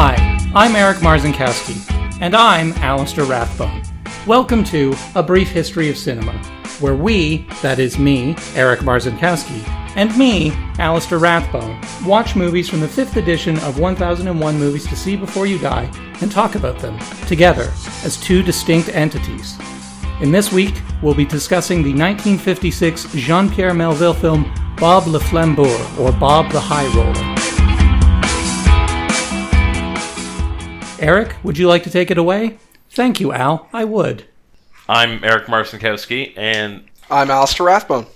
Hi, I'm Erik Marzinkowski, and I'm Alistair Rathbone. Welcome to A Brief History of Cinema, where we, that is me, Erik Marzinkowski, and me, Alistair Rathbone, watch movies from the 5th edition of 1001 Movies to See Before You Die and talk about them, together, as two distinct entities. In this week, we'll be discussing the 1956 Jean Pierre Melville film Bob le Flambeur, or Bob the High Roller. Erik, would you like to take it away? Thank you, Al. I would. I'm Erik Marcinkowski, and I'm Alistair Rathbone.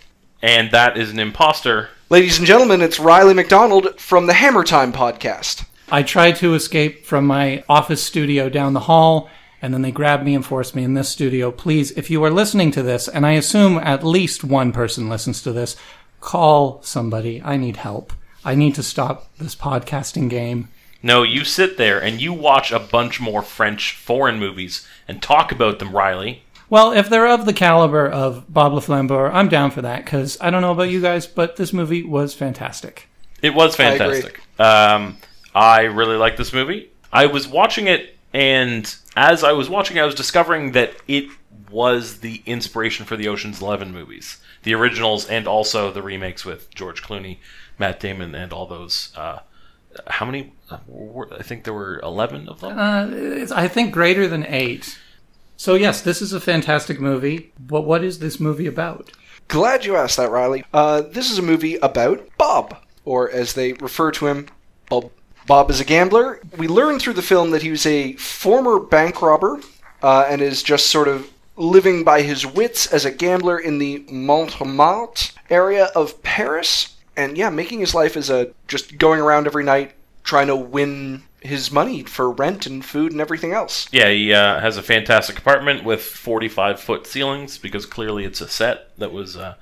and that is an imposter. Ladies and gentlemen, it's Riley McDonald from the Hammertime podcast. I tried to escape from my office studio down the hall, and then they grabbed me and forced me in this studio. Please, if you are listening to this, and I assume at least one person listens to this, call somebody. I need help. I need to stop this podcasting game. No, you sit there and you watch a bunch more French foreign movies and talk about them, Riley. Well, if they're of the caliber of Bob Le Flambeur, I'm down for that, because I don't know about you guys, but this movie was fantastic. It was I fantastic. Um, I really like this movie. I was watching it, and as I was watching, I was discovering that it was the inspiration for the Ocean's Eleven movies, the originals, and also the remakes with George Clooney, Matt Damon, and all those. Uh, how many? uh, I think there were eleven of them. Uh, it's, I think greater than eight. So yes, this is a fantastic movie. But what is this movie about? Glad you asked that, Riley. Uh, this is a movie about Bob, or as they refer to him, Bob. Bob is a gambler. We learn through the film that he was a former bank robber uh, and is just sort of living by his wits as a gambler in the Montmartre area of Paris. And yeah, making his life as a just going around every night trying to win his money for rent and food and everything else. Yeah, he uh, has a fantastic apartment with 45 foot ceilings because clearly it's a set that was. Uh,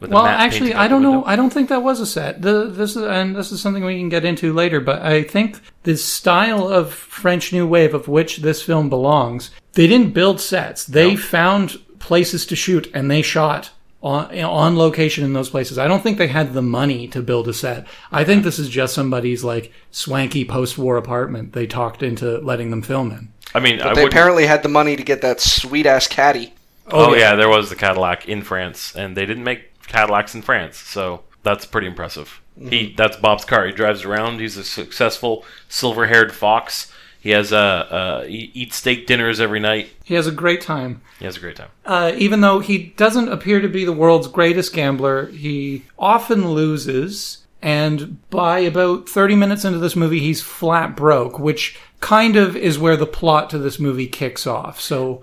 with Well, matte actually, I don't know. I don't think that was a set. The, this is, and this is something we can get into later. But I think the style of French New Wave of which this film belongs, they didn't build sets. They found places to shoot, and they shot on on location in those places. I don't think they had the money to build a set. I think this is just somebody's like swanky post-war apartment they talked into letting them film in. I mean, I They would. apparently had the money to get that sweet ass caddy. Oh, oh yeah. there was the Cadillac in France, and they didn't make Cadillacs in France, so that's pretty impressive. He mm-hmm. that's Bob's car. He drives around. He's a successful silver-haired fox. He has a uh, uh, he eats steak dinners every night. He has a great time. He has a great time. uh, even though he doesn't appear to be the world's greatest gambler, he often loses. And by about 30 minutes into this movie, he's flat broke, which kind of is where the plot to this movie kicks off. So,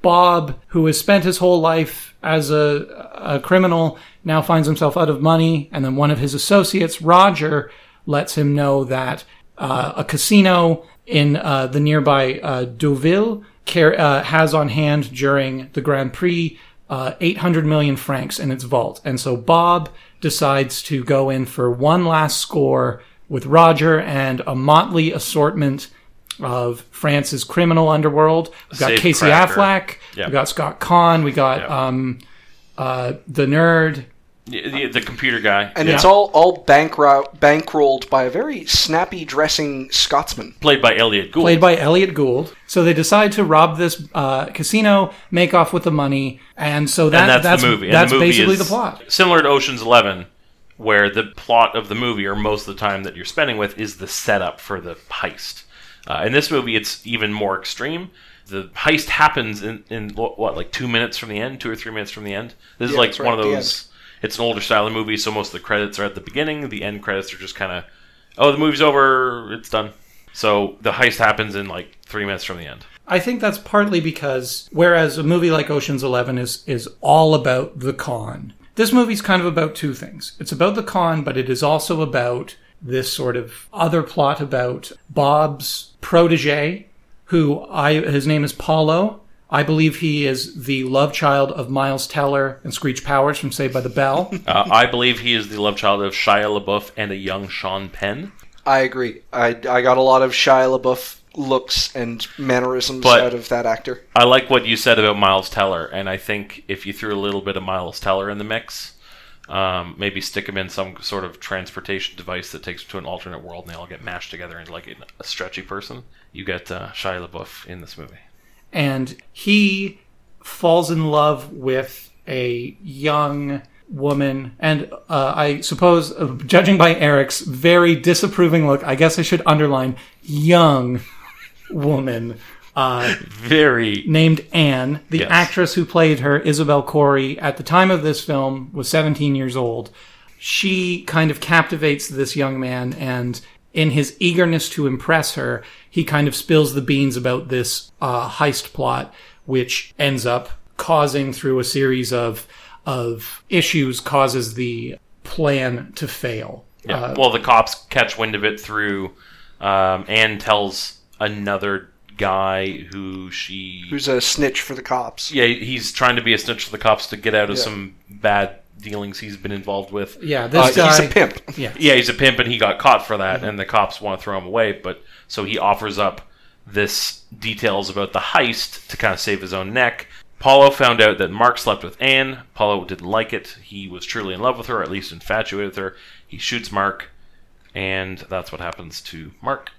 Bob, who has spent his whole life as a, a criminal, now finds himself out of money. And then one of his associates, Roger, lets him know that uh, a casino in uh, the nearby uh, Deauville car- uh, has on hand during the Grand Prix uh, 800 million francs in its vault. And so Bob decides to go in for one last score with Roger and a motley assortment of France's criminal underworld. We've got Save Casey Cracker. Affleck. Yeah. We got Scott Kahn. We got Yeah. um, uh, the nerd. The, the, the computer guy, And Yeah. it's all all bankro- bankrolled by a very snappy dressing Scotsman. played by Elliot Gould. played by Elliot Gould. So they decide to rob this uh, casino, make off with the money, and so that, and that's, that's the movie. That's the movie basically the plot. Similar to Ocean's Eleven, where the plot of the movie, or most of the time that you're spending with, is the setup for the heist. Uh, in this movie, it's even more extreme. The heist happens in, in what, what, like two minutes from the end, two or three minutes from the end. This is like one of right, the those. It's an older style of movie, so most of the credits are at the beginning. The end credits are just kind of, oh, the movie's over, it's done. So the heist happens in like three minutes from the end. I think that's partly because whereas a movie like Ocean's Eleven is is all about the con, this movie's kind of about two things. It's about the con, but it is also about this sort of other plot about Bob's protege, who I his name is Paulo. I believe he is the love child of Miles Teller and Screech Powers from Saved by the Bell. Uh, I believe he is the love child of Shia LaBeouf and a young Sean Penn. I agree. I, I got a lot of Shia LaBeouf looks and mannerisms But- out of that actor. I like what you said about Miles Teller, and I think if you threw a little bit of Miles Teller in the mix, um, maybe stick him in some sort of transportation device that takes him to an alternate world, and they all get mashed together into like a stretchy person. You get uh, Shia LaBeouf in this movie. And he falls in love with a young woman and uh, i suppose uh, judging by erik's very disapproving look i guess i should underline young woman uh, Very. named anne. The Yes. actress who played her isabelle corey at the time of this film was 17 years old. She kind of captivates this young man and in his eagerness to impress her he kind of spills the beans about this uh, heist plot which ends up causing through a series of of issues causes the plan to fail Yeah. Uh, well, the cops catch wind of it through. Um, Anne tells another guy who she. Who's a snitch for the cops. yeah, he's trying to be a snitch for the cops to get out of Yeah. some bad dealings he's been involved with. yeah Uh, this guy he's a pimp. yeah Yeah, he's a pimp and he got caught for that, and the cops want to throw him away. But so he offers up this details about the heist to kind of save his own neck. Paulo found out that Mark slept with Anne. Paulo didn't like it. He was truly in love with her, at least infatuated with her. He shoots Mark, and that's what happens to Mark.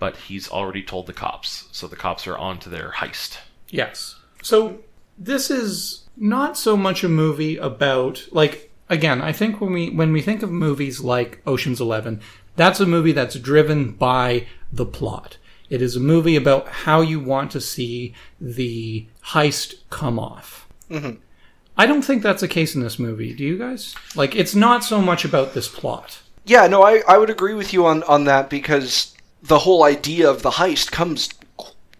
But he's already told the cops, so the cops are on to their heist. Yes. So this is not so much a movie about like again, I think when we when we think of movies like Ocean's 11, that's a movie that's driven by the plot. It is a movie about how you want to see the heist come off. Mm-hmm. I don't think that's the case in this movie. Do you guys? Like, it's not so much about this plot. Yeah, no, I, I would agree with you on, on that because the whole idea of the heist comes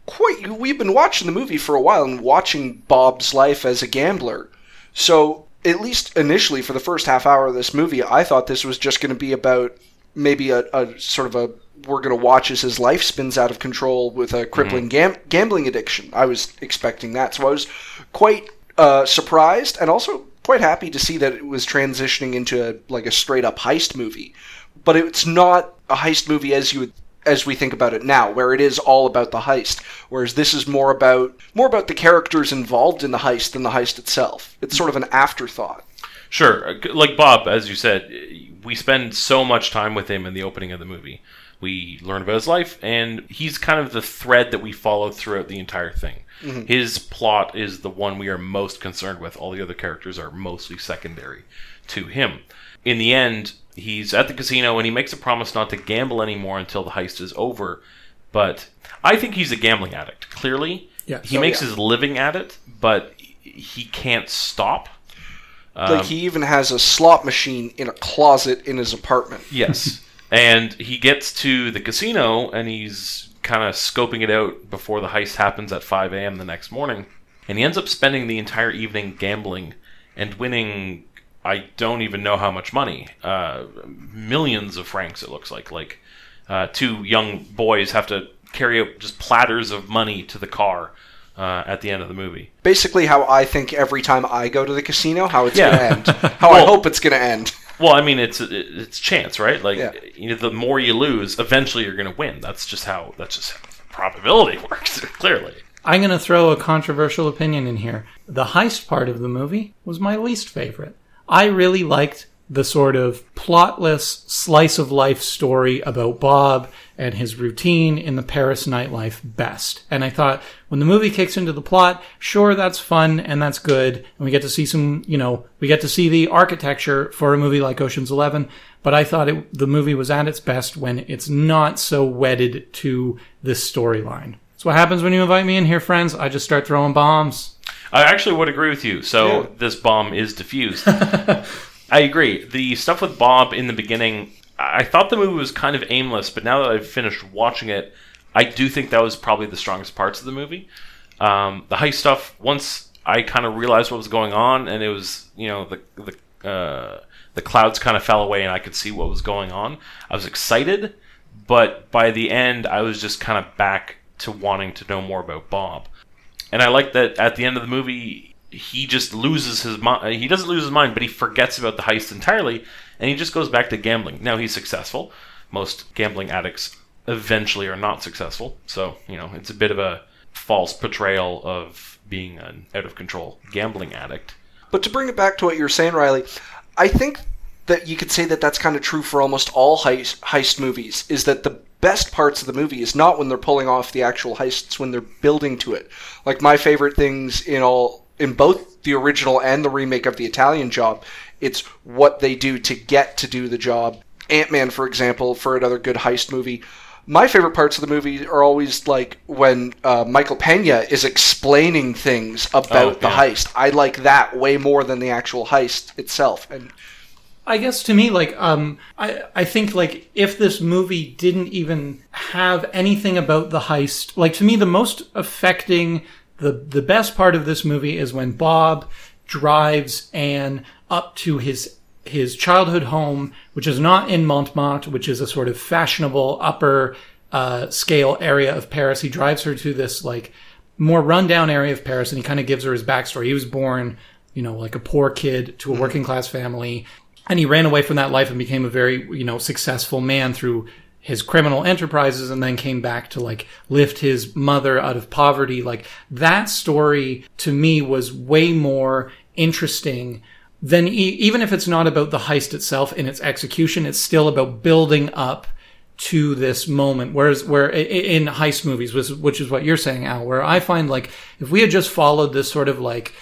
quite. We've been watching the movie for a while and watching Bob's life as a gambler. So, at least initially, for the first half hour of this movie, I thought this was just going to be about maybe a, a sort of a. We're going to watch as his life spins out of control with a crippling gam- gambling addiction. I was expecting that. So, I was quite uh, surprised and also quite happy to see that it was transitioning into a, like a straight up heist movie. But it's not a heist movie as you would, as we think about it now, where it is all about the heist. Whereas this is more about more about the characters involved in the heist than the heist itself. It's sort of an afterthought. Sure, uh, like Bob, as you said, we spend so much time with him in the opening of the movie. We learn about his life, and he's kind of the thread that we follow throughout the entire thing. His plot is the one we are most concerned with. All the other characters are mostly secondary to him. In the end, he's at the casino and he makes a promise not to gamble anymore until the heist is over. But I think he's a gambling addict. Clearly, Yes. he Oh, makes yeah. his living at it, but he can't stop. like um, he even has a slot machine in a closet in his apartment. Yes. and he gets to the casino and he's kind of scoping it out before the heist happens at 5 a.m. the next morning. And he ends up spending the entire evening gambling and winning, I don't even know how much money. Uh, millions of francs, it looks like. Like, uh, two young boys have to carry out just platters of money to the car uh, at the end of the movie. Basically, how I think every time I go to the casino, how it's Yeah. going to end. How I hope it's going to end. Well, I mean, it's it's chance, right? Like, Yeah. you know, the more you lose, eventually you're going to win. That's just how that's just how probability works. Clearly, I'm going to throw a controversial opinion in here. The heist part of the movie was my least favorite. I really liked the sort of plotless slice of life story about Bob and his routine in the Paris nightlife best. And I thought when the movie kicks into the plot, sure, that's fun and that's good. And we get to see some, you know, we get to see the architecture for a movie like Ocean's 11. But I thought it, the movie was at its best when it's not so wedded to this storyline. That's what happens when you invite me in here, friends. I just start throwing bombs. I actually would agree with you. So Yeah. this bomb is diffused. I agree. The stuff with Bob in the beginning, I thought the movie was kind of aimless, but now that I've finished watching it, I do think that was probably the strongest parts of the movie. Um, the heist stuff. Once I kind of realized what was going on, and it was you know the the uh, the clouds kind of fell away, and I could see what was going on. I was excited, but by the end, I was just kind of back to wanting to know more about Bob. and I like that at the end of the movie, he just loses his mind. He doesn't lose his mind, but he forgets about the heist entirely, and he just goes back to gambling. Now he's successful. Most gambling addicts eventually are not successful, so you know it's a bit of a false portrayal of being an out of control gambling addict. But to bring it back to what you were saying, Riley, I think that you could say that that's kind of true for almost all heist, heist movies. Is that the best parts of the movie is not when they're pulling off the actual heists, when they're building to it. Like my favorite things in all in both the original and the remake of the Italian Job, it's what they do to get to do the job. Ant Man, for example, for another good heist movie. My favorite parts of the movie are always like when uh, Michael Pena is explaining things about Oh, the yeah. heist. I like that way more than the actual heist itself. And I guess to me, like, um, I, I think, like, if this movie didn't even have anything about the heist, like, to me, the most affecting, the, the best part of this movie is when Bob drives Anne up to his, his childhood home, which is not in Montmartre, which is a sort of fashionable upper, uh, scale area of Paris. He drives her to this, like, more rundown area of Paris, and he kind of gives her his backstory. He was born, you know, like a poor kid to a working class family, and he ran away from that life and became a very, you know, successful man through his criminal enterprises, and then came back to like lift his mother out of poverty. Like that story to me was way more interesting than e- even if it's not about the heist itself in its execution, it's still about building up to this moment. Whereas, where in heist movies, which is what you're saying, Al, where I find like if we had just followed this sort of like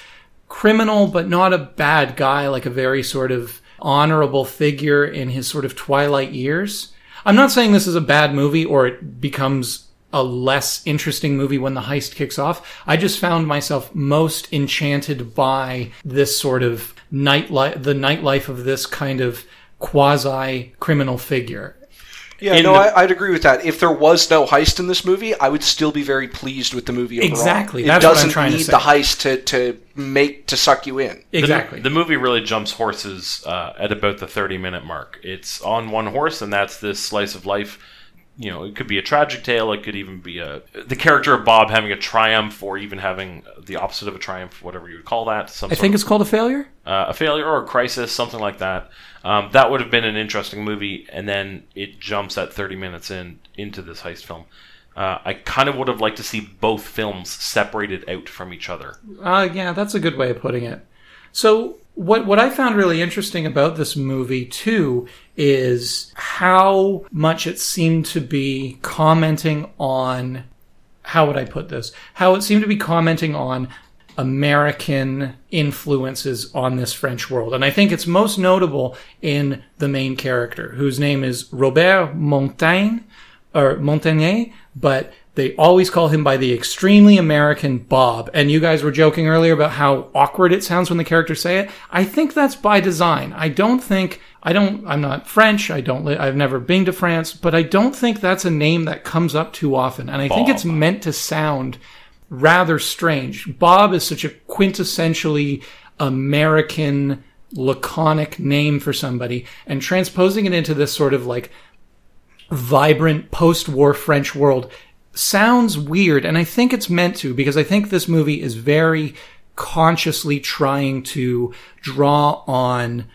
criminal, but not a bad guy, like a very sort of honorable figure in his sort of twilight years. I'm not saying this is a bad movie or it becomes a less interesting movie when the heist kicks off. I just found myself most enchanted by this sort of nightlife, the nightlife of this kind of quasi criminal figure. Yeah, In no, the- I, I'd agree with that. If there was no heist in this movie, I would still be very pleased with the movie overall. Exactly, It that's what I'm doesn't to need say. the heist to, to make to suck you in. The- Exactly. The, movie really jumps horses uh, at about the 30 minute mark. It's on one horse, and that's this slice of life. You know, it could be a tragic tale. It could even be a the character of Bob having a triumph, or even having the opposite of a triumph, whatever you would call that. Some I think it's called a failure. uh, a failure or a crisis, something like that. Um, that would have been an interesting movie, and then it jumps at 30 minutes in into this heist film. Uh, I kind of would have liked to see both films separated out from each other. Uh, yeah, that's a good way of putting it. So what what I found really interesting about this movie too is how much it seemed to be commenting on how would I put this? How it seemed to be commenting on American influences on this French world. And I think it's most notable in the main character, whose name is Robert Montaigne, or Montagnier, but they always call him by the extremely American Bob. And you guys were joking earlier about how awkward it sounds when the characters say it. I think that's by design. I don't think, I don't, I'm not French. I don't, li- I've never been to France, but I don't think that's a name that comes up too often. And I think it's meant to sound rather strange. Bob is such a quintessentially American, laconic name for somebody, and transposing it into this sort of like vibrant post-war French world sounds weird, and I think it's meant to because I think this movie is very consciously trying to draw on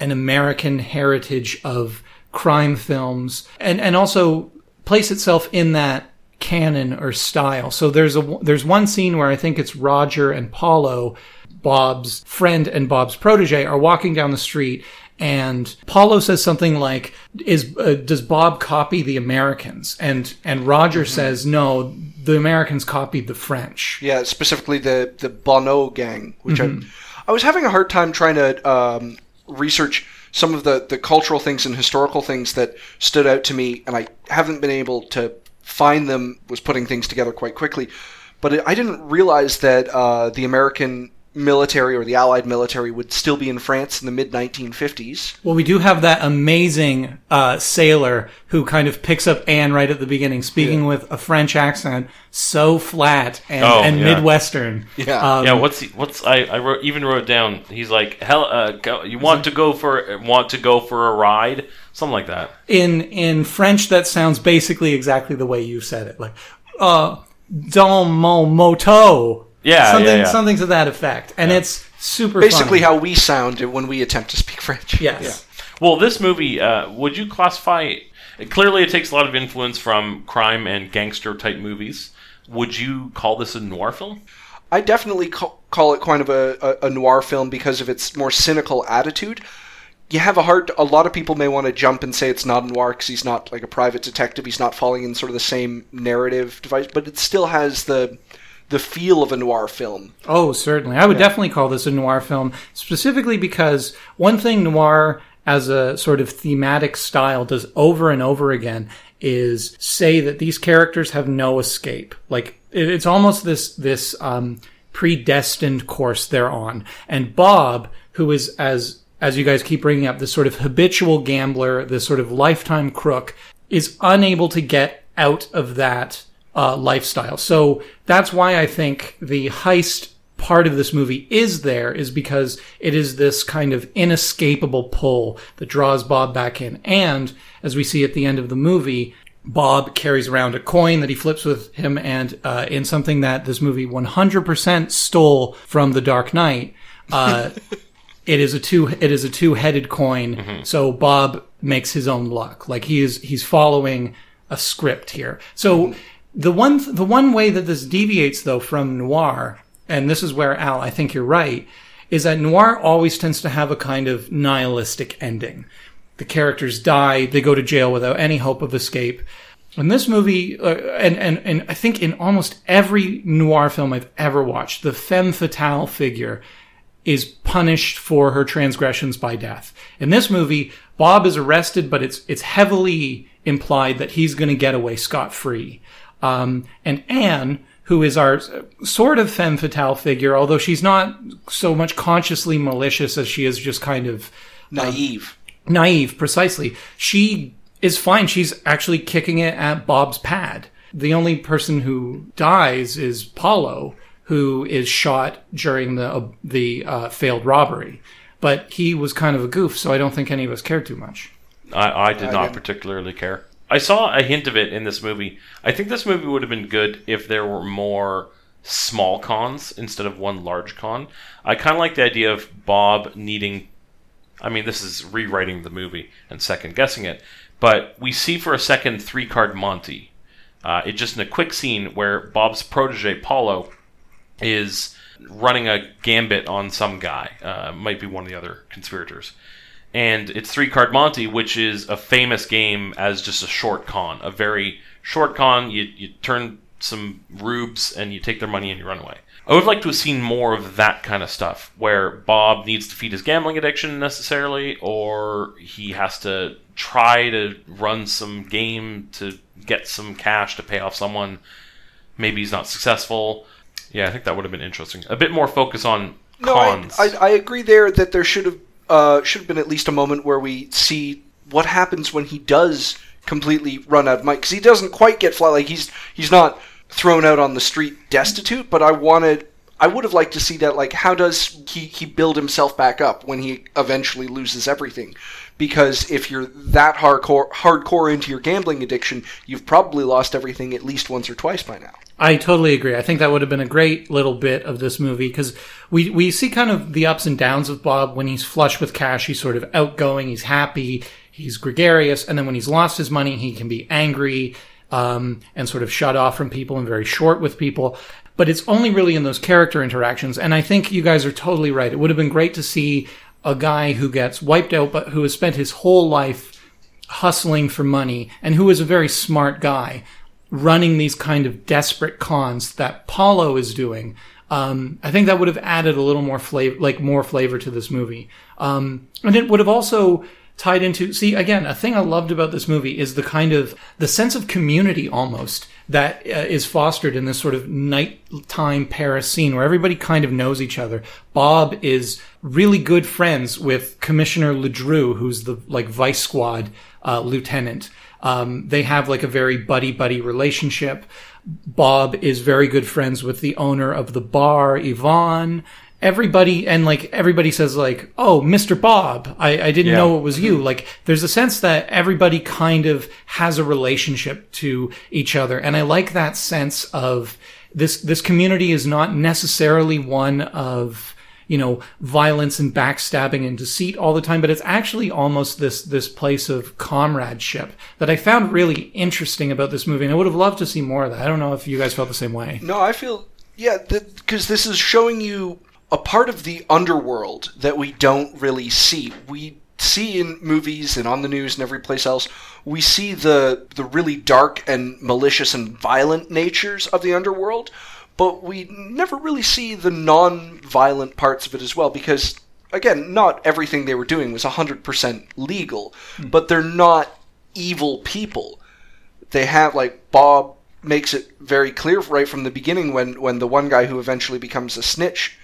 an American heritage of crime films and and also place itself in that canon or style. So there's a there's one scene where I think it's Roger and Paulo, Bob's friend and Bob's protege, are walking down the street. And Paulo says something like, "Is uh, does Bob copy the Americans?" And and Roger says, "No, the Americans copied the French." Yeah, specifically the the Bonnot gang, which Mm-hmm. I I was having a hard time trying to um, research some of the the cultural things and historical things that stood out to me, and I haven't been able to find them. Was putting things together quite quickly, but it, I didn't realize that uh, the American military or the Allied military would still be in France in the mid 1950s. Well, we do have that amazing uh, sailor who kind of picks up Anne right at the beginning, speaking with a French accent, so flat and, Oh, and yeah. midwestern. Yeah. Um, Yeah, what's he, what's I, I wrote even wrote down. He's like, hell, uh, go, you want to go for want to go for a ride, something like that. in in French, that sounds basically exactly the way you said it, like uh, dans mon moto. Yeah, something yeah, yeah. something to that effect, and it's super Basically, funny. how we sound when we attempt to speak French. yes. Well, this movie, uh, would you classify? Clearly, it takes a lot of influence from crime and gangster type movies. Would you call this a noir film? I definitely ca- call it kind of a, a, a noir film because of its more cynical attitude. You have a hard. A lot of people may want to jump and say it's not a noir because he's not like a private detective. He's not falling in sort of the same narrative device, but it still has the the feel of a noir film. Oh, certainly. I would definitely call this a noir film, specifically because one thing noir as a sort of thematic style does over and over again is say that these characters have no escape. Like it's almost this this um, predestined course they're on. And Bob, who is as as you guys keep bringing up, this sort of habitual gambler, this sort of lifetime crook, is unable to get out of that uh, lifestyle. So that's why I think the heist part of this movie is there is because it is this kind of inescapable pull that draws Bob back in. And as we see at the end of the movie, Bob carries around a coin that he flips with him, and uh, in something that this movie 100% stole from The Dark Knight. Uh, it is a two it is a two headed coin. So Bob makes his own luck. Like he is he's following a script here. So the one the one way that this deviates though from noir, and this is where Al, I think you're right, is that noir always tends to have a kind of nihilistic ending. The characters die, they go to jail without any hope of escape. In this movie, uh, and, and, and I think in almost every noir film I've ever watched, the femme fatale figure is punished for her transgressions by death. In this movie, Bob is arrested, but it's it's heavily implied that he's going to get away scot free. Um, and Anne, who is our sort of femme fatale figure, although she's not so much consciously malicious as she is just kind of Naive. naive, precisely. She is fine. She's actually kicking it at Bob's pad. The only person who dies is Paulo, who is shot during the uh, the uh, failed robbery. But he was kind of a goof, so I don't think any of us cared too much. I, I did not didn't. particularly care. I saw a hint of it in this movie. I think this movie would have been good if there were more small cons instead of one large con. I kind of like the idea of Bob needing. I mean, this is rewriting the movie and second guessing it, but we see for a second three card Monte. Uh, it just in a quick scene where Bob's protege Paulo is running a gambit on some guy. Uh, might be one of the other conspirators. And it's three card Monte, which is a famous game as just a short con. A very short con. You, you turn some rubes and you take their money and you run away. I would like to have seen more of that kind of stuff, where Bob needs to feed his gambling addiction necessarily, or he has to try to run some game to get some cash to pay off someone. Maybe he's not successful. Yeah, I think that would have been interesting. A bit more focus on No, I, cons. I, I agree there that there should have uh, should have been at least a moment where we see what happens when he does completely run out of money because he doesn't quite get flat. Like he's he's not thrown out on the street destitute, but I wanted. I would have liked to see that. Like, how does he, he build himself back up when he eventually loses everything? Because if you're that hardcore hardcore into your gambling addiction, you've probably lost everything at least once or twice by now. I totally agree. I think that would have been a great little bit of this movie because we, we see kind of the ups and downs of Bob. When he's flush with cash, he's sort of outgoing, he's happy, he's gregarious. And then when he's lost his money, he can be angry um, and sort of shut off from people and very short with people. But it's only really in those character interactions. And I think you guys are totally right. It would have been great to see a guy who gets wiped out, but who has spent his whole life hustling for money and who is a very smart guy running these kind of desperate cons that Paulo is doing. Um, I think that would have added a little more flavor, like more flavor to this movie. Um, and it would have also tied into, see, again, a thing I loved about this movie is the kind of, the sense of community almost that uh, is fostered in this sort of nighttime Paris scene where everybody kind of knows each other. Bob is really good friends with Commissioner Ledru, who's the like vice squad uh, lieutenant. Um, they have like a very buddy buddy relationship. Bob is very good friends with the owner of the bar, Yvonne. Everybody and like everybody says like, "Oh, Mr. Bob, I, I didn't Yeah. know it was you." Like, there's a sense that everybody kind of has a relationship to each other, and I like that sense of this this community is not necessarily one of you know violence and backstabbing and deceit all the time but it's actually almost this this place of comradeship that i found really interesting about this movie and i would have loved to see more of that i don't know if you guys felt the same way No, I feel yeah, because this is showing you a part of the underworld that we don't really see. We see in movies and on the news and every place else. We see the the really dark and malicious and violent natures of the underworld, but we never really see the non-violent parts of it as well because again, not everything they were doing was 100% legal, but they're not evil people. They have like Bob makes it very clear right from the beginning when when the one guy who eventually becomes a snitch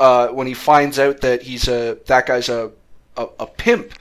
uh, when he finds out that he's a that guy's a, a a pimp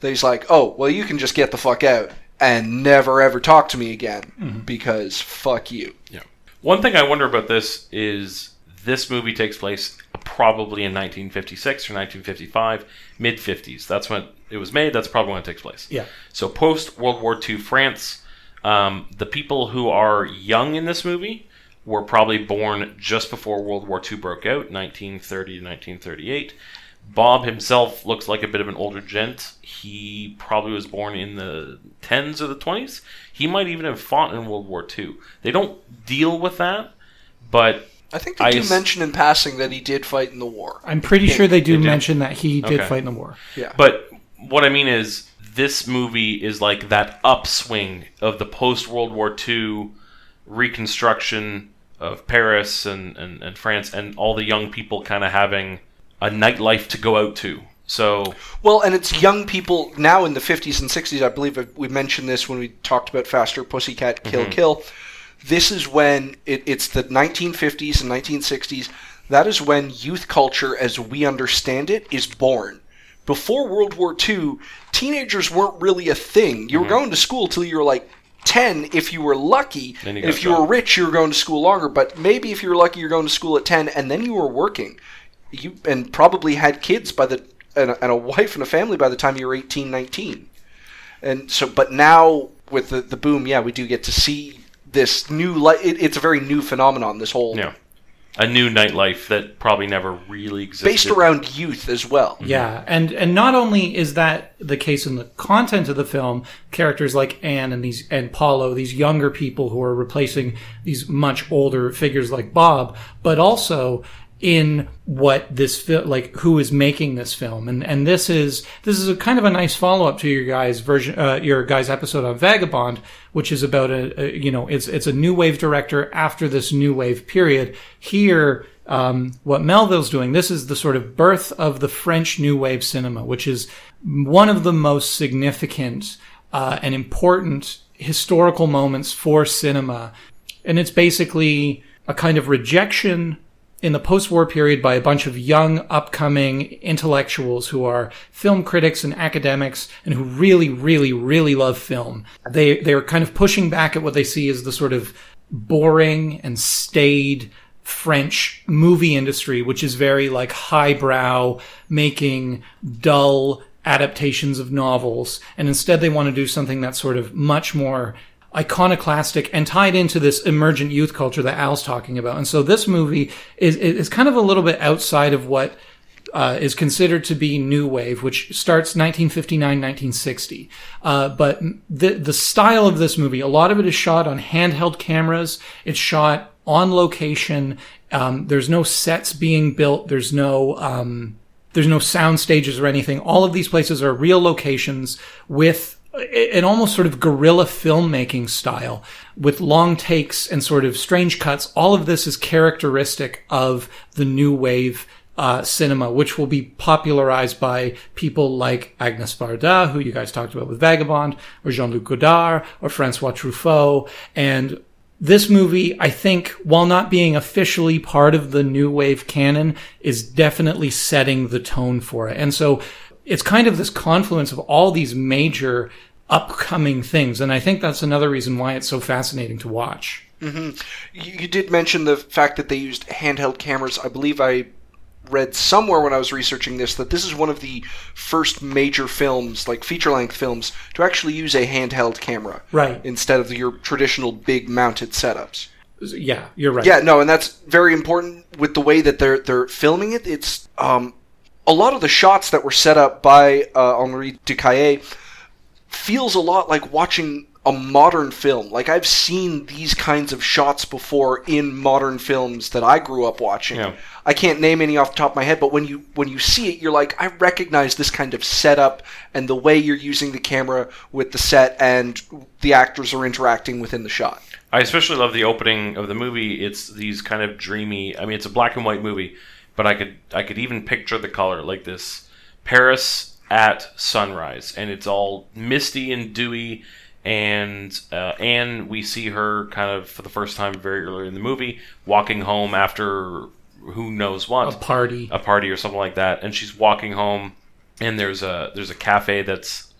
that he's like oh well you can just get the fuck out and never ever talk to me again because fuck you. Yeah. One thing I wonder about this is this movie takes place probably in 1956 or 1955, mid 50s. That's when it was made. That's probably when it takes place. Yeah. So post World War II France, um, the people who are young in this movie were probably born just before World War II broke out, 1930 to 1938. Bob himself looks like a bit of an older gent. He probably was born in the 10s or the 20s. He might even have fought in World War II. They don't deal with that, but I think they I do s- mention in passing that he did fight in the war i'm pretty sure they do They do. mention that he did Okay. fight in the war yeah But what I mean is, this movie is like that upswing of the post World War II reconstruction of Paris and, and, and France, and all the young people kind of having a nightlife to go out to. So, Well, and it's young people now in the 50s and 60s. I believe uh, we mentioned this when we talked about Faster Pussycat Kill mm-hmm. Kill. This is when it, it's the 1950s and 1960s. That is when youth culture, as we understand it, is born. Before World War II, teenagers weren't really a thing. You were mm-hmm. going to school till you were like 10 if you were lucky. You if you were rich, you were going to school longer. But maybe if you were lucky, you're going to school at 10 and then you were working. You and probably had kids by the and a, and a wife and a family by the time you were 18, 19. And so, but now with the, the boom, yeah, we do get to see this new light. It, it's a very new phenomenon. This whole yeah, a new nightlife that probably never really existed. based around youth as well. Yeah, and and not only is that the case in the content of the film, characters like Anne and these and Paulo, these younger people who are replacing these much older figures like Bob, but also in what this film like who is making this film and and this is this is a kind of a nice follow-up to your guys version uh, your guys episode on vagabond which is about a, a you know it's it's a new wave director after this new wave period here um, what Melville's doing, this is the sort of birth of the French New Wave cinema, which is one of the most significant uh, and important historical moments for cinema. And it's basically a kind of rejection in the post-war period by a bunch of young, upcoming intellectuals who are film critics and academics and who really, really, really love film. They, they're kind of pushing back at what they see as the sort of boring and staid French movie industry, which is very like highbrow, making dull adaptations of novels. And instead they want to do something that's sort of much more iconoclastic and tied into this emergent youth culture that Al's talking about. And so this movie is, is kind of a little bit outside of what uh, is considered to be new wave, which starts 1959, 1960. Uh, but the the style of this movie, a lot of it is shot on handheld cameras. It's shot on location. Um, there's no sets being built. There's no um, there's no sound stages or anything. All of these places are real locations with an almost sort of guerrilla filmmaking style with long takes and sort of strange cuts. All of this is characteristic of the new wave uh, cinema, which will be popularized by people like Agnes Varda, who you guys talked about with Vagabond, or Jean-Luc Godard, or Francois Truffaut. And this movie, I think, while not being officially part of the new wave canon, is definitely setting the tone for it. And so it's kind of this confluence of all these major upcoming things. And I think that's another reason why it's so fascinating to watch. You, you did mention the fact that they used handheld cameras. I believe I read somewhere when I was researching this that this is one of the first major films, like feature length films, to actually use a handheld camera. Right. Instead of your traditional big mounted setups. Yeah, you're right. Yeah, no, and that's very important with the way that they're they're filming it. It's um, a lot of the shots that were set up by uh, Henri Decaë feels a lot like watching a modern film. Like I've seen these kinds of shots before in modern films that I grew up watching. Yeah. I can't name any off the top of my head, but when you when you see it, you're like, I recognize this kind of setup and the way you're using the camera with the set and the actors are interacting within the shot. I especially love the opening of the movie. It's these kind of dreamy. I mean, it's a black and white movie, but I could I could even picture the color like this: Paris at sunrise, and it's all misty and dewy. And uh, Anne, we see her kind of for the first time very early in the movie, walking home after who knows what A party. a party or something like that, and she's walking home, and there's a there's a cafe that's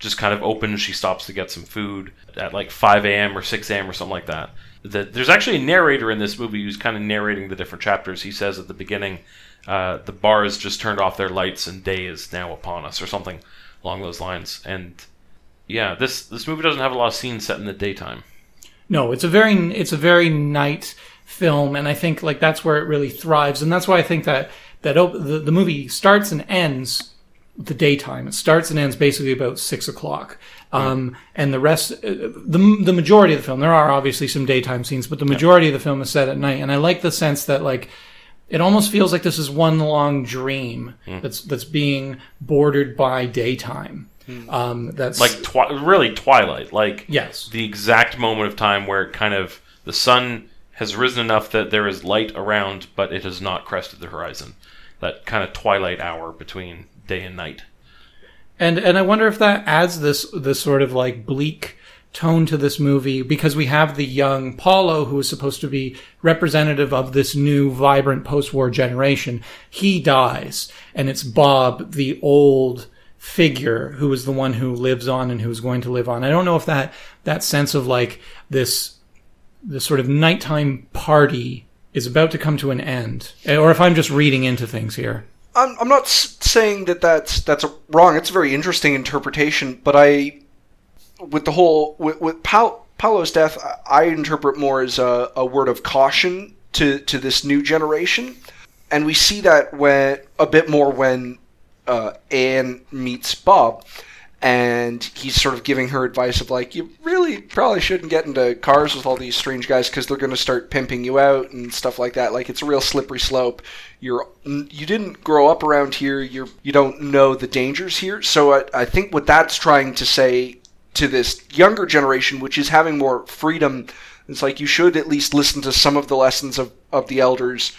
just kind of open. She stops to get some food at like 5 a.m. or 6 a.m. or something like that. The, there's actually a narrator in this movie who's kind of narrating the different chapters. He says at the beginning, uh, "The bar has just turned off their lights, and day is now upon us," or something along those lines. And yeah, this this movie doesn't have a lot of scenes set in the daytime. No, it's a very it's a very night film, and I think like that's where it really thrives, and that's why I think that that op- the, the movie starts and ends the daytime. It starts and ends basically about six o'clock, um, and the rest, uh, the the majority of the film. There are obviously some daytime scenes, but the majority of the film is set at night, and I like the sense that like it almost feels like this is one long dream that's that's being bordered by daytime. Um, that's Like twi- really Twilight, like yes, the exact moment of time where it kind of the sun has risen enough that there is light around, but it has not crested the horizon. That kind of twilight hour between day and night. And and I wonder if that adds this this sort of like bleak tone to this movie because we have the young Paulo who is supposed to be representative of this new vibrant post-war generation. He dies and it's Bob the old figure who is the one who lives on and who's going to live on. I don't know if that that sense of like this this sort of nighttime party is about to come to an end or if I'm just reading into things here. I'm, I'm not saying that that's that's wrong. It's a very interesting interpretation, but I, with the whole with, with Pau, Paulo's death, I, I interpret more as a, a word of caution to to this new generation, and we see that when a bit more when uh, Anne meets Bob, and he's sort of giving her advice of like, you really probably shouldn't get into cars with all these strange guys because they're going to start pimping you out and stuff like that. Like it's a real slippery slope. You're you didn't grow up around here. You're you don't know the dangers here. So I, I think what that's trying to say to this younger generation, which is having more freedom, it's like you should at least listen to some of the lessons of, of the elders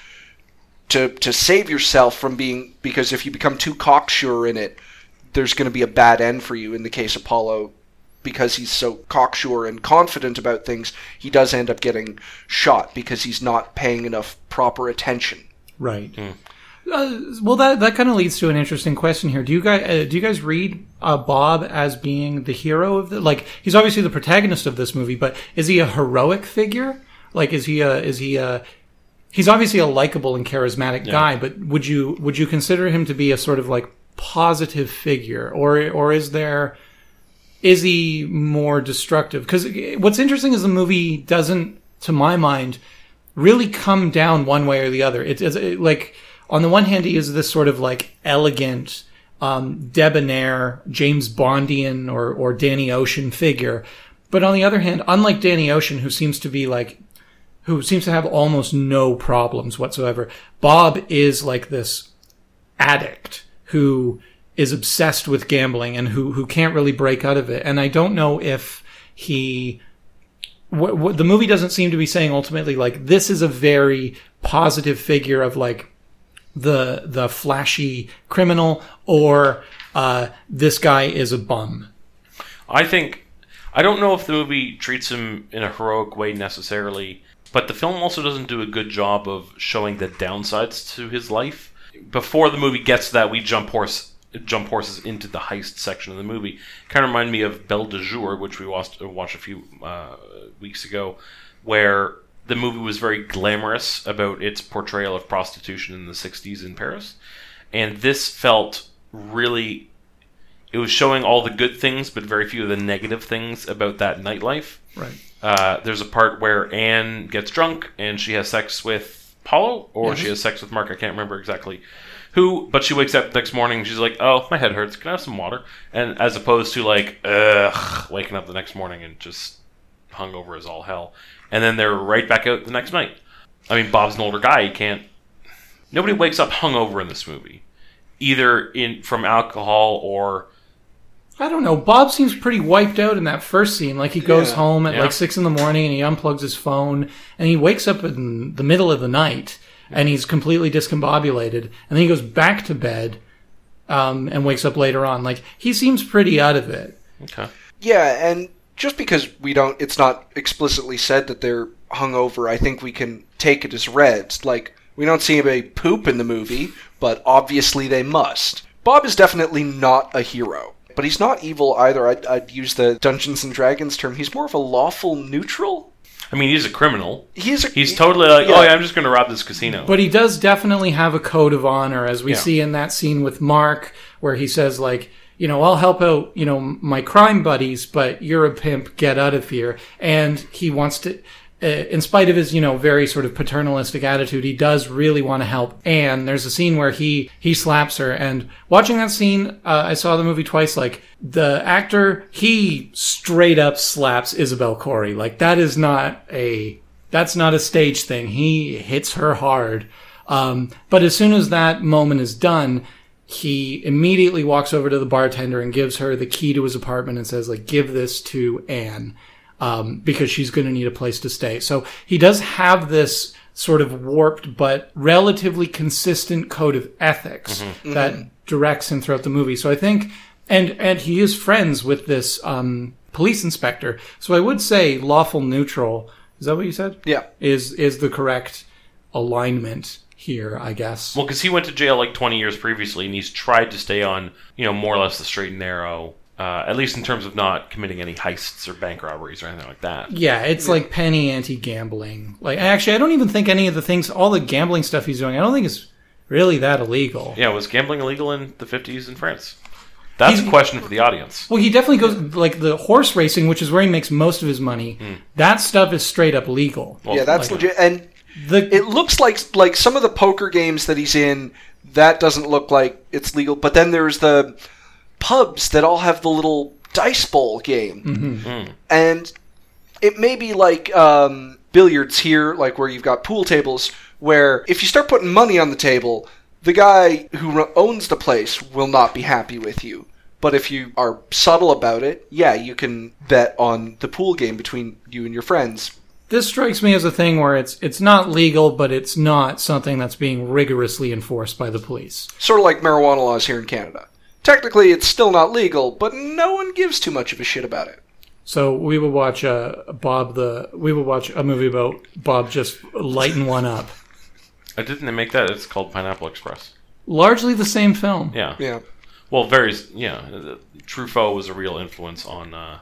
to to save yourself from being because if you become too cocksure in it, there's going to be a bad end for you. In the case of Paulo, because he's so cocksure and confident about things, he does end up getting shot because he's not paying enough proper attention. Right. Uh, well, that that kind of leads to an interesting question here. Do you guys uh, do you guys read uh, Bob as being the hero of the like? He's obviously the protagonist of this movie, but is he a heroic figure? Like, is he a is he a He's obviously a likable and charismatic guy, but would you would you consider him to be a sort of like positive figure, or or is there is he more destructive? Because what's interesting is the movie doesn't, to my mind, really come down one way or the other. It's, it, like on the one hand, he is this sort of like elegant, um, debonair James Bondian or or Danny Ocean figure, but on the other hand, unlike Danny Ocean, who seems to be like who seems to have almost no problems whatsoever, Bob is like this addict who is obsessed with gambling and who who can't really break out of it. And I don't know if he what, what the movie doesn't seem to be saying ultimately like this is a very positive figure of like the the flashy criminal or uh, this guy is a bum. I think I don't know if the movie treats him in a heroic way necessarily, but the film also doesn't do a good job of showing the downsides to his life. Before the movie gets to that, we jump horse jump horses into the heist section of the movie. Kind of remind me of Belle de Jour, which we watched watched a few uh, weeks ago, where the movie was very glamorous about its portrayal of prostitution in the '60s in Paris, and this felt really it was showing all the good things but very few of the negative things about that nightlife Right. Uh, there's a part where Anne gets drunk and she has sex with Paulo, or Yes. she has sex with Mark. I can't remember exactly who, but she wakes up next morning she's like, "Oh, my head hurts. Can I have some water?" And as opposed to like, ugh, waking up the next morning and just hungover as all hell, and then they're right back out the next night. I mean, Bob's an older guy. He can't. Nobody wakes up hungover in this movie, either in from alcohol or I don't know. Bob seems pretty wiped out in that first scene. Like he goes Yeah. home at Yeah. like six in the morning and he unplugs his phone and he wakes up in the middle of the night and he's completely discombobulated and then he goes back to bed um, and wakes up later on. Like he seems pretty out of it. okay. Yeah, and just because we don't, it's not explicitly said that they're hungover, I think we can take it as read. Like, we don't see anybody poop in the movie, but obviously they must. Bob is definitely not a hero, but he's not evil either. I'd, I'd use the Dungeons and Dragons term. He's more of a lawful neutral. I mean, he's a criminal. He's a, He's totally like, Yeah. oh yeah, I'm just going to rob this casino. But he does definitely have a code of honor, as we Yeah. see in that scene with Mark, where he says, like, you know, I'll help out, you know, my crime buddies, but you're a pimp, get out of here. And he wants to, in spite of his, you know, very sort of paternalistic attitude, he does really want to help Anne. There's a scene where he, he slaps her. And watching that scene, uh, I saw the movie twice, like, the actor, he straight up slaps Isabelle Corey. Like, that is not a, that's not a stage thing. He hits her hard. Um, but as soon as that moment is done, he immediately walks over to the bartender and gives her the key to his apartment and says, like, give this to Anne, um, because she's going to need a place to stay. So he does have this sort of warped but relatively consistent code of ethics that directs him throughout the movie. So I think, and, and he is friends with this, um, police inspector. So I would say lawful neutral. Is that what you said? yeah. Is, is the correct alignment here, I guess. well, because he went to jail like 20 years previously, and he's tried to stay on, you know, more or less the straight and narrow. Uh, at least in terms of not committing any heists or bank robberies or anything like that. Yeah, it's like penny ante gambling. Like actually I don't even think any of the things all the gambling stuff he's doing, I don't think it's really that illegal. Yeah, was gambling illegal in the 50s in France? That's He's- a question for the audience. Well, he definitely goes like the horse racing, which is where he makes most of his money. That stuff is straight up legal. Well, yeah, that's like- legit. And The it looks like like some of the poker games that he's in that doesn't look like it's legal but then there's the pubs that all have the little dice bowl game and it may be like um, billiards here like where you've got pool tables where if you start putting money on the table the guy who ru- owns the place will not be happy with you but if you are subtle about it yeah you can bet on the pool game between you and your friends this strikes me as a thing where it's it's not legal, but it's not something that's being rigorously enforced by the police. Sort of like marijuana laws here in Canada. Technically, it's still not legal, but no one gives too much of a shit about it. So we would watch uh, Bob the we would watch a movie about Bob just lighting one up. I didn't they make that? It's called Pineapple Express. Largely the same film. Yeah. Yeah. Well, very. Yeah. Truffaut was a real influence on uh,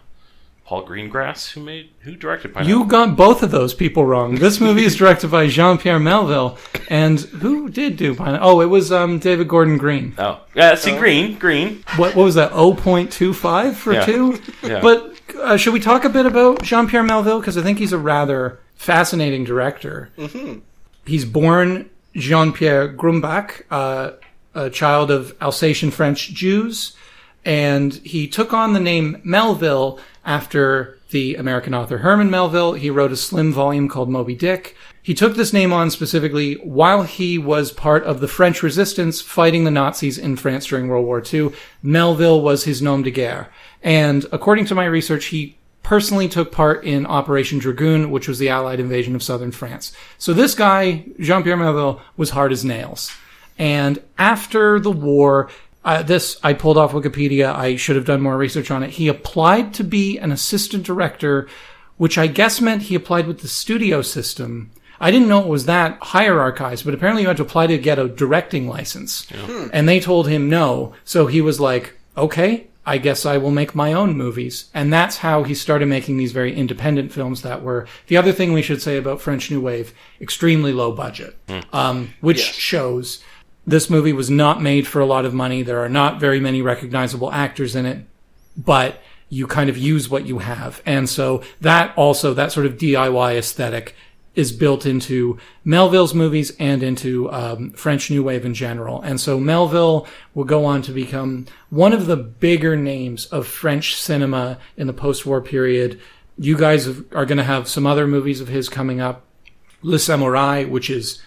Paul Greengrass, who made who directed Pineapple. You got both of those people wrong. This movie is directed by Jean Pierre Melville, and who did do Pine? Oh, it was um, David Gordon Green. Oh, yeah. See, Green, Green. What, what was that? Oh 0.25 for Yeah. two. Yeah. But uh, should we talk a bit about Jean Pierre Melville because I think he's a rather fascinating director. Mm-hmm. He's born Jean Pierre Grumbach, uh, a child of Alsatian French Jews, and he took on the name Melville after the American author Herman Melville. He wrote a slim volume called Moby Dick. He took this name on specifically while he was part of the French resistance fighting the Nazis in France during World War II. Melville was his nom de guerre. And according to my research, he personally took part in Operation Dragoon, which was the Allied invasion of southern France. So this guy, Jean-Pierre Melville, was hard as nails. And after the war, uh, this I pulled off Wikipedia. I should have done more research on it. He applied to be an assistant director, which I guess meant he applied with the studio system. I didn't know it was that hierarchized, but apparently you had to apply to get a directing license. And they told him no. So he was like, okay, I guess I will make my own movies. And that's how he started making these very independent films that were the other thing we should say about French New Wave, extremely low budget, um, which Yes. shows this movie was not made for a lot of money. There are not very many recognizable actors in it, but you kind of use what you have. And so that also, that sort of DIY aesthetic is built into Melville's movies and into um, French New Wave in general. And so Melville will go on to become one of the bigger names of French cinema in the post-war period. You guys are going to have some other movies of his coming up. Le Samouraï, which is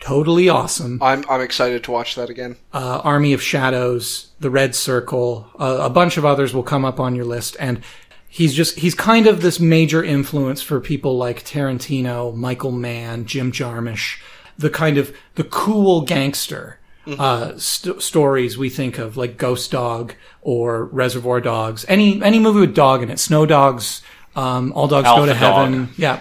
totally awesome. I'm I'm excited to watch that again. Uh, Army of Shadows, The Red Circle, uh, a bunch of others will come up on your list. And he's just he's kind of this major influence for people like Tarantino, Michael Mann, Jim Jarmusch, the kind of the cool gangster uh, st- stories we think of, like Ghost Dog or Reservoir Dogs. Any any movie with dog in it, Snow Dogs, um, All Dogs Go Alpha to Heaven, Dog. yeah.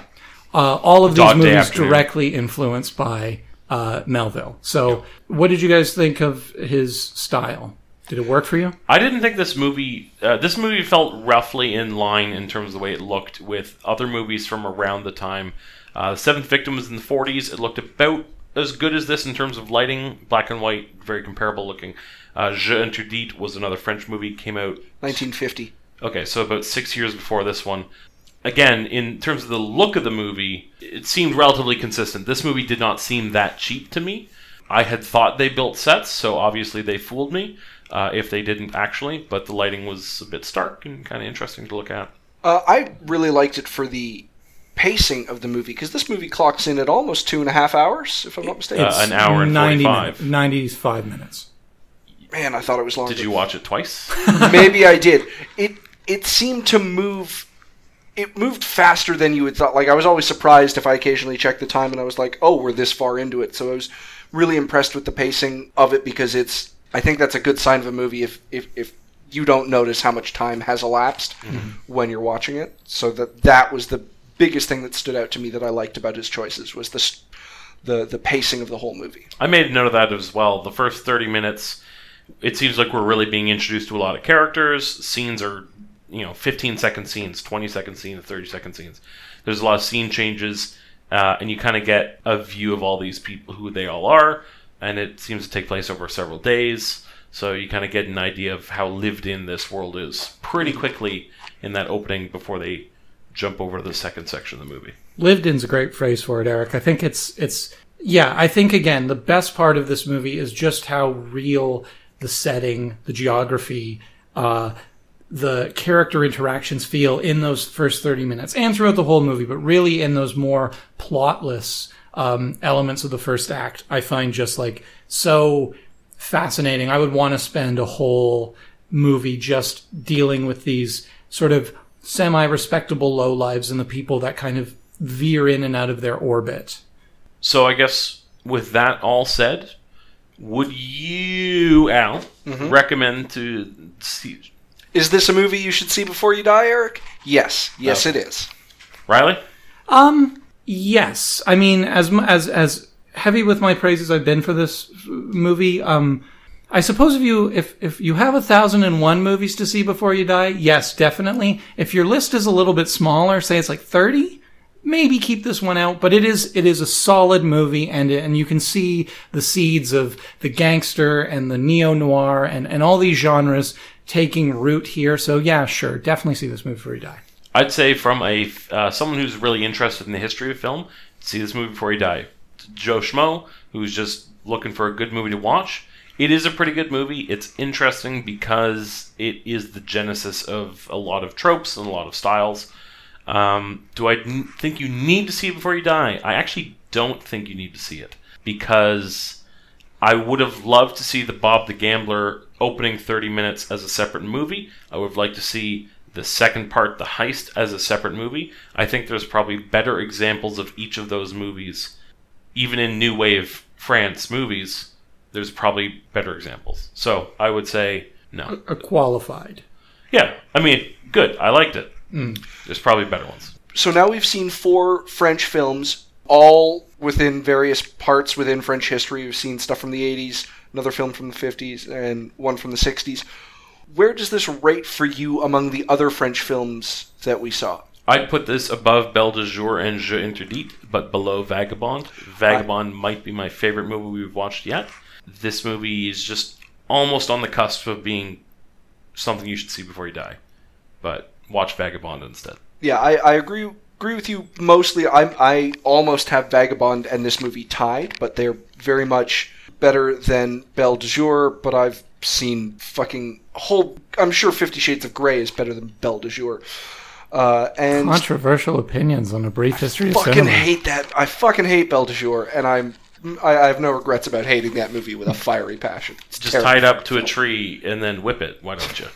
Uh, all of these Dog movies directly influenced by uh, Melville. So, what did you guys think of his style? Did it work for you? I didn't think this movie. Uh, this movie felt roughly in line in terms of the way it looked with other movies from around the time. Uh, the Seventh Victim was in the 40s. It looked about as good as this in terms of lighting, black and white, very comparable looking. Uh, Jeux Interdits was another French movie, came out 1950. Okay, so about six years before this one. Again, in terms of the look of the movie, it seemed relatively consistent. This movie did not seem that cheap to me. I had thought they built sets, so obviously they fooled me. Uh, if they didn't actually, but the lighting was a bit stark and kind of interesting to look at. Uh, I really liked it for the pacing of the movie because this movie clocks in at almost two and a half hours, if I'm not mistaken. Uh, an hour and 90 45. minutes, 95 minutes. Man, I thought it was long. Did you watch it twice? Maybe I did. It it seemed to move. It moved faster than you had thought. Like I was always surprised if I occasionally checked the time and I was like, "Oh, we're this far into it." So I was really impressed with the pacing of it because it's. I think that's a good sign of a movie if if if you don't notice how much time has elapsed mm-hmm. when you're watching it. So that that was the biggest thing that stood out to me that I liked about his choices was the the the pacing of the whole movie. I made a note of that as well. The first 30 minutes, it seems like we're really being introduced to a lot of characters. Scenes are, you know, 15 second scenes, 20 second scenes, 30 second scenes. There's a lot of scene changes, uh, and you kind of get a view of all these people, who they all are, and it seems to take place over several days. So you kind of get an idea of how lived in this world is pretty quickly in that opening before they jump over to the second section of the movie. Lived in's a great phrase for it, Erik. I think it's it's yeah. I think again the best part of this movie is just how real the setting, the geography, uh, the character interactions feel in those first thirty minutes and throughout the whole movie. But really, in those more plotless um, elements of the first act, I find just like so fascinating. I would want to spend a whole movie just dealing with these sort of semi-respectable low lives and the people that kind of veer in and out of their orbit. So I guess with that all said, would you, Al, Mm-hmm. recommend to see Is this a movie you should see before you die, Erik? Yes, yes, No. it is. Riley? Um, yes. I mean, as as as heavy with my praises I've been for this movie, um, I suppose if you if if you have a thousand and one movies to see before you die, yes, definitely. If your list is a little bit smaller, say it's like thirty, maybe keep this one out. But it is it is a solid movie, and and you can see the seeds of the gangster and the neo noir and and all these genres taking root here. So yeah, sure, definitely see this movie before you die. I'd say from a uh, someone who's really interested in the history of film, see this movie before you die. Joe Schmo, who's just looking for a good movie to watch. It is a pretty good movie. It's interesting because it is the genesis of a lot of tropes and a lot of styles. Um, do I n- think you need to see it before you die? I actually don't think you need to see it because I would have loved to see the Bob the Gambler opening 30 minutes as a separate movie. I would have liked to see the second part, The Heist, as a separate movie. I think there's probably better examples of each of those movies. Even in New Wave France movies, there's probably better examples. So I would say no. A qualified. Yeah, I mean, good. I liked it. Mm. There's probably better ones. So now we've seen four French films, all within various parts within French history. We've seen stuff from the 80s, another film from the 50s, and one from the 60s. Where does this rate for you among the other French films that we saw? I'd put this above Belle de Jour and Jeux Interdits, but below Vagabond. Vagabond might be my favorite movie we've watched yet. This movie is just almost on the cusp of being something you should see before you die. but watch Vagabond instead. Yeah, I, I agree agree with you mostly. I I almost have Vagabond and this movie tied, but they're very much better than Belle de Jour. But I've seen fucking whole. I'm sure Fifty Shades of Grey is better than Belle de Jour. Uh, and Controversial opinions on a brief history of fucking cinema. hate that. I fucking hate Belle de Jour, and I'm. I, I have no regrets about hating that movie with a fiery passion. It's Just terrible. tie it up to a tree and then whip it. Why don't you?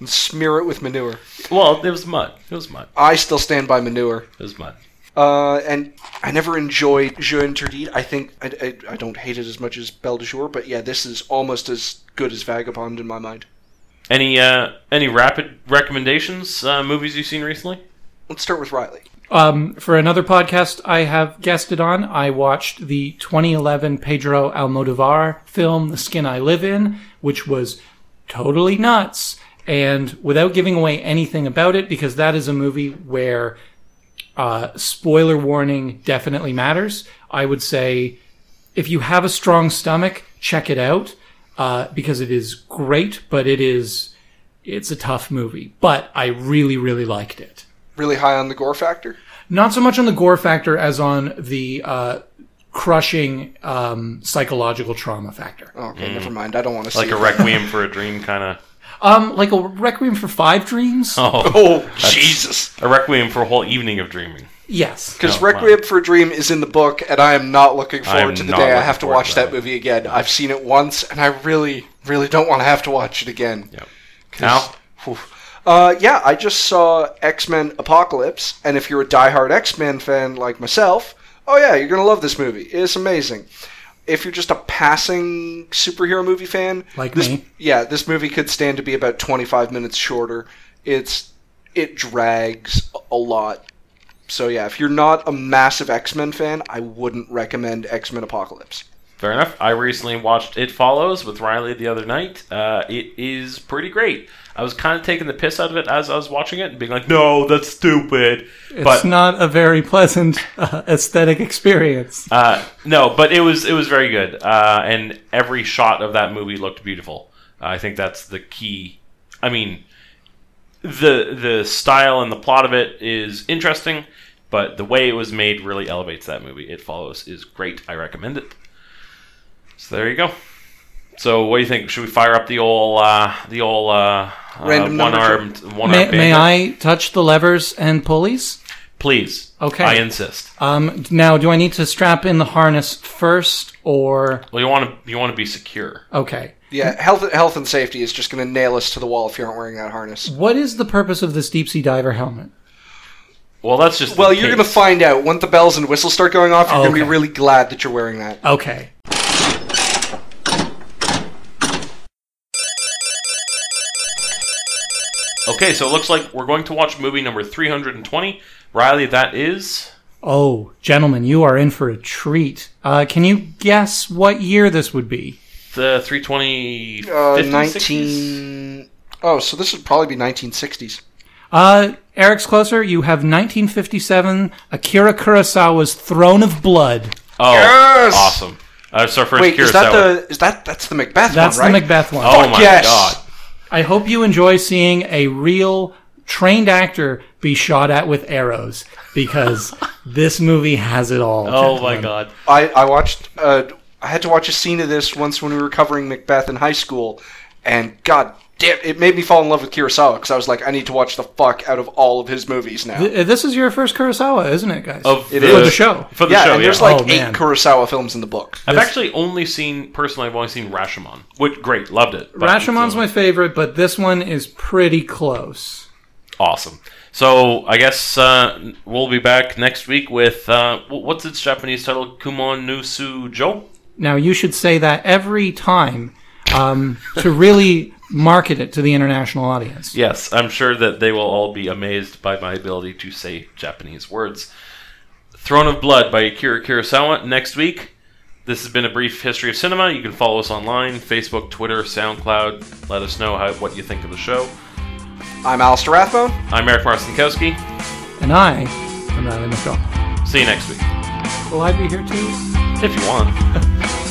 and smear it with manure. Well, it was mud. It was mud. I still stand by manure. It was mud. Uh, and I never enjoyed Jeux Interdits. I think I, I, I don't hate it as much as Belle de Jour, but yeah, this is almost as good as Vagabond in my mind. Any uh, any rapid recommendations? Uh, movies you've seen recently? Let's start with Riley. Um, for another podcast I have guested on, I watched the 2011 Pedro Almodovar film, The Skin I Live In, which was totally nuts. And without giving away anything about it, because that is a movie where uh, spoiler warning definitely matters, I would say if you have a strong stomach, check it out uh, because it is great, but it is it's a tough movie. But I really, really liked it Really high on the gore factor. not so much on the gore factor as on the uh, crushing um, psychological trauma factor. Okay, never mind. I don't want to see Like a. Requiem for a Dream kind of. Um, like a Requiem for Five Dreams. Oh, Oh Jesus! a Requiem for a whole evening of dreaming. Yes. Because Oh, Requiem for a Dream is in the book, and I am not looking I forward am to the not day I looking have to forward watch to that that. movie again. I've seen it once, and I really, really don't want to have to watch it again. Yep. 'Cause- Al? Whew. Uh, yeah, I just saw X Men Apocalypse, and if you're a diehard X Men fan like myself, oh yeah, you're gonna love this movie. It's amazing. If you're just a passing superhero movie fan, Like this, me. yeah, this movie could stand to be about 25 minutes shorter. It's it drags a lot. So yeah, if you're not a massive X Men fan, I wouldn't recommend X Men Apocalypse. Fair enough. I recently watched It Follows with Riley the other night. Uh, it is pretty great. I was kind of taking the piss out of it as I was watching it and being like, "No, that's stupid." It's but not a very pleasant uh, aesthetic experience. uh, no, but it was it was very good, uh, and every shot of that movie looked beautiful. I think that's the key. I mean, the the style and the plot of it is interesting, but the way it was made really elevates that movie. It follows is great. I recommend it. So there you go. So what do you think? Should we fire up the old uh, the old uh, Random one armed one May, armed may I touch the levers and pulleys? Please. Okay. I insist. Um, now, do I need to strap in the harness first, or Well, you want to you want to be secure. okay? Yeah, health health and safety is just going to nail us to the wall if you aren't wearing that harness. What is the purpose of this deep sea diver helmet? Well, that's just Well, the you're going to find out. Once the bells and whistles start going off, you're going to Okay. be really glad that you're wearing that. Okay. Okay, so it looks like we're going to watch movie number 320. Riley, that is. Oh, gentlemen, you are in for a treat. Uh, can you guess what year this would be? The 320. Uh, 50s, 60s? 19. Oh, so this would probably be 1960s. Uh, Erik's closer. You have 1957, Akira Kurosawa's Throne of Blood. Oh, Yes! awesome. Uh, it's our first Wait, Kurosawa. is that the is that that's the Macbeth That's one, right? the Macbeth one. Oh Fuck my yes! god. I hope you enjoy seeing a real trained actor be shot at with arrows because this movie has it all. Oh my god. I I watched. Uh, I had to watch a scene of this once when we were covering Macbeth in high school, and God damn, it made me fall in love with Kurosawa because I was like, I need to watch the fuck out of all of his movies now. Th- This is your first Kurosawa, isn't it, guys? Of It the, is. For the show. For the yeah, show, and yeah. there's like Oh, eight man. Kurosawa films in the book. I've this- actually only seen, personally, I've only seen Rashomon. Which, great, loved it. Rashomon's my favorite, but this one is pretty close. Awesome. So, I guess uh, we'll be back next week with, uh, what's its Japanese title? Kumonosu-jō? Now, you should say that every time um, to really market it to the international audience. Yes, I'm sure that they will all be amazed by my ability to say Japanese words. Throne of Blood by Akira Kurosawa next week. This has been a brief history of cinema. You can follow us online Facebook, Twitter, SoundCloud. Let us know how, what you think of the show. I'm Alistair Rathbone. I'm Erik Marcinkowski. And I am Riley McDowell. See you next week. Will I be here too? If you want.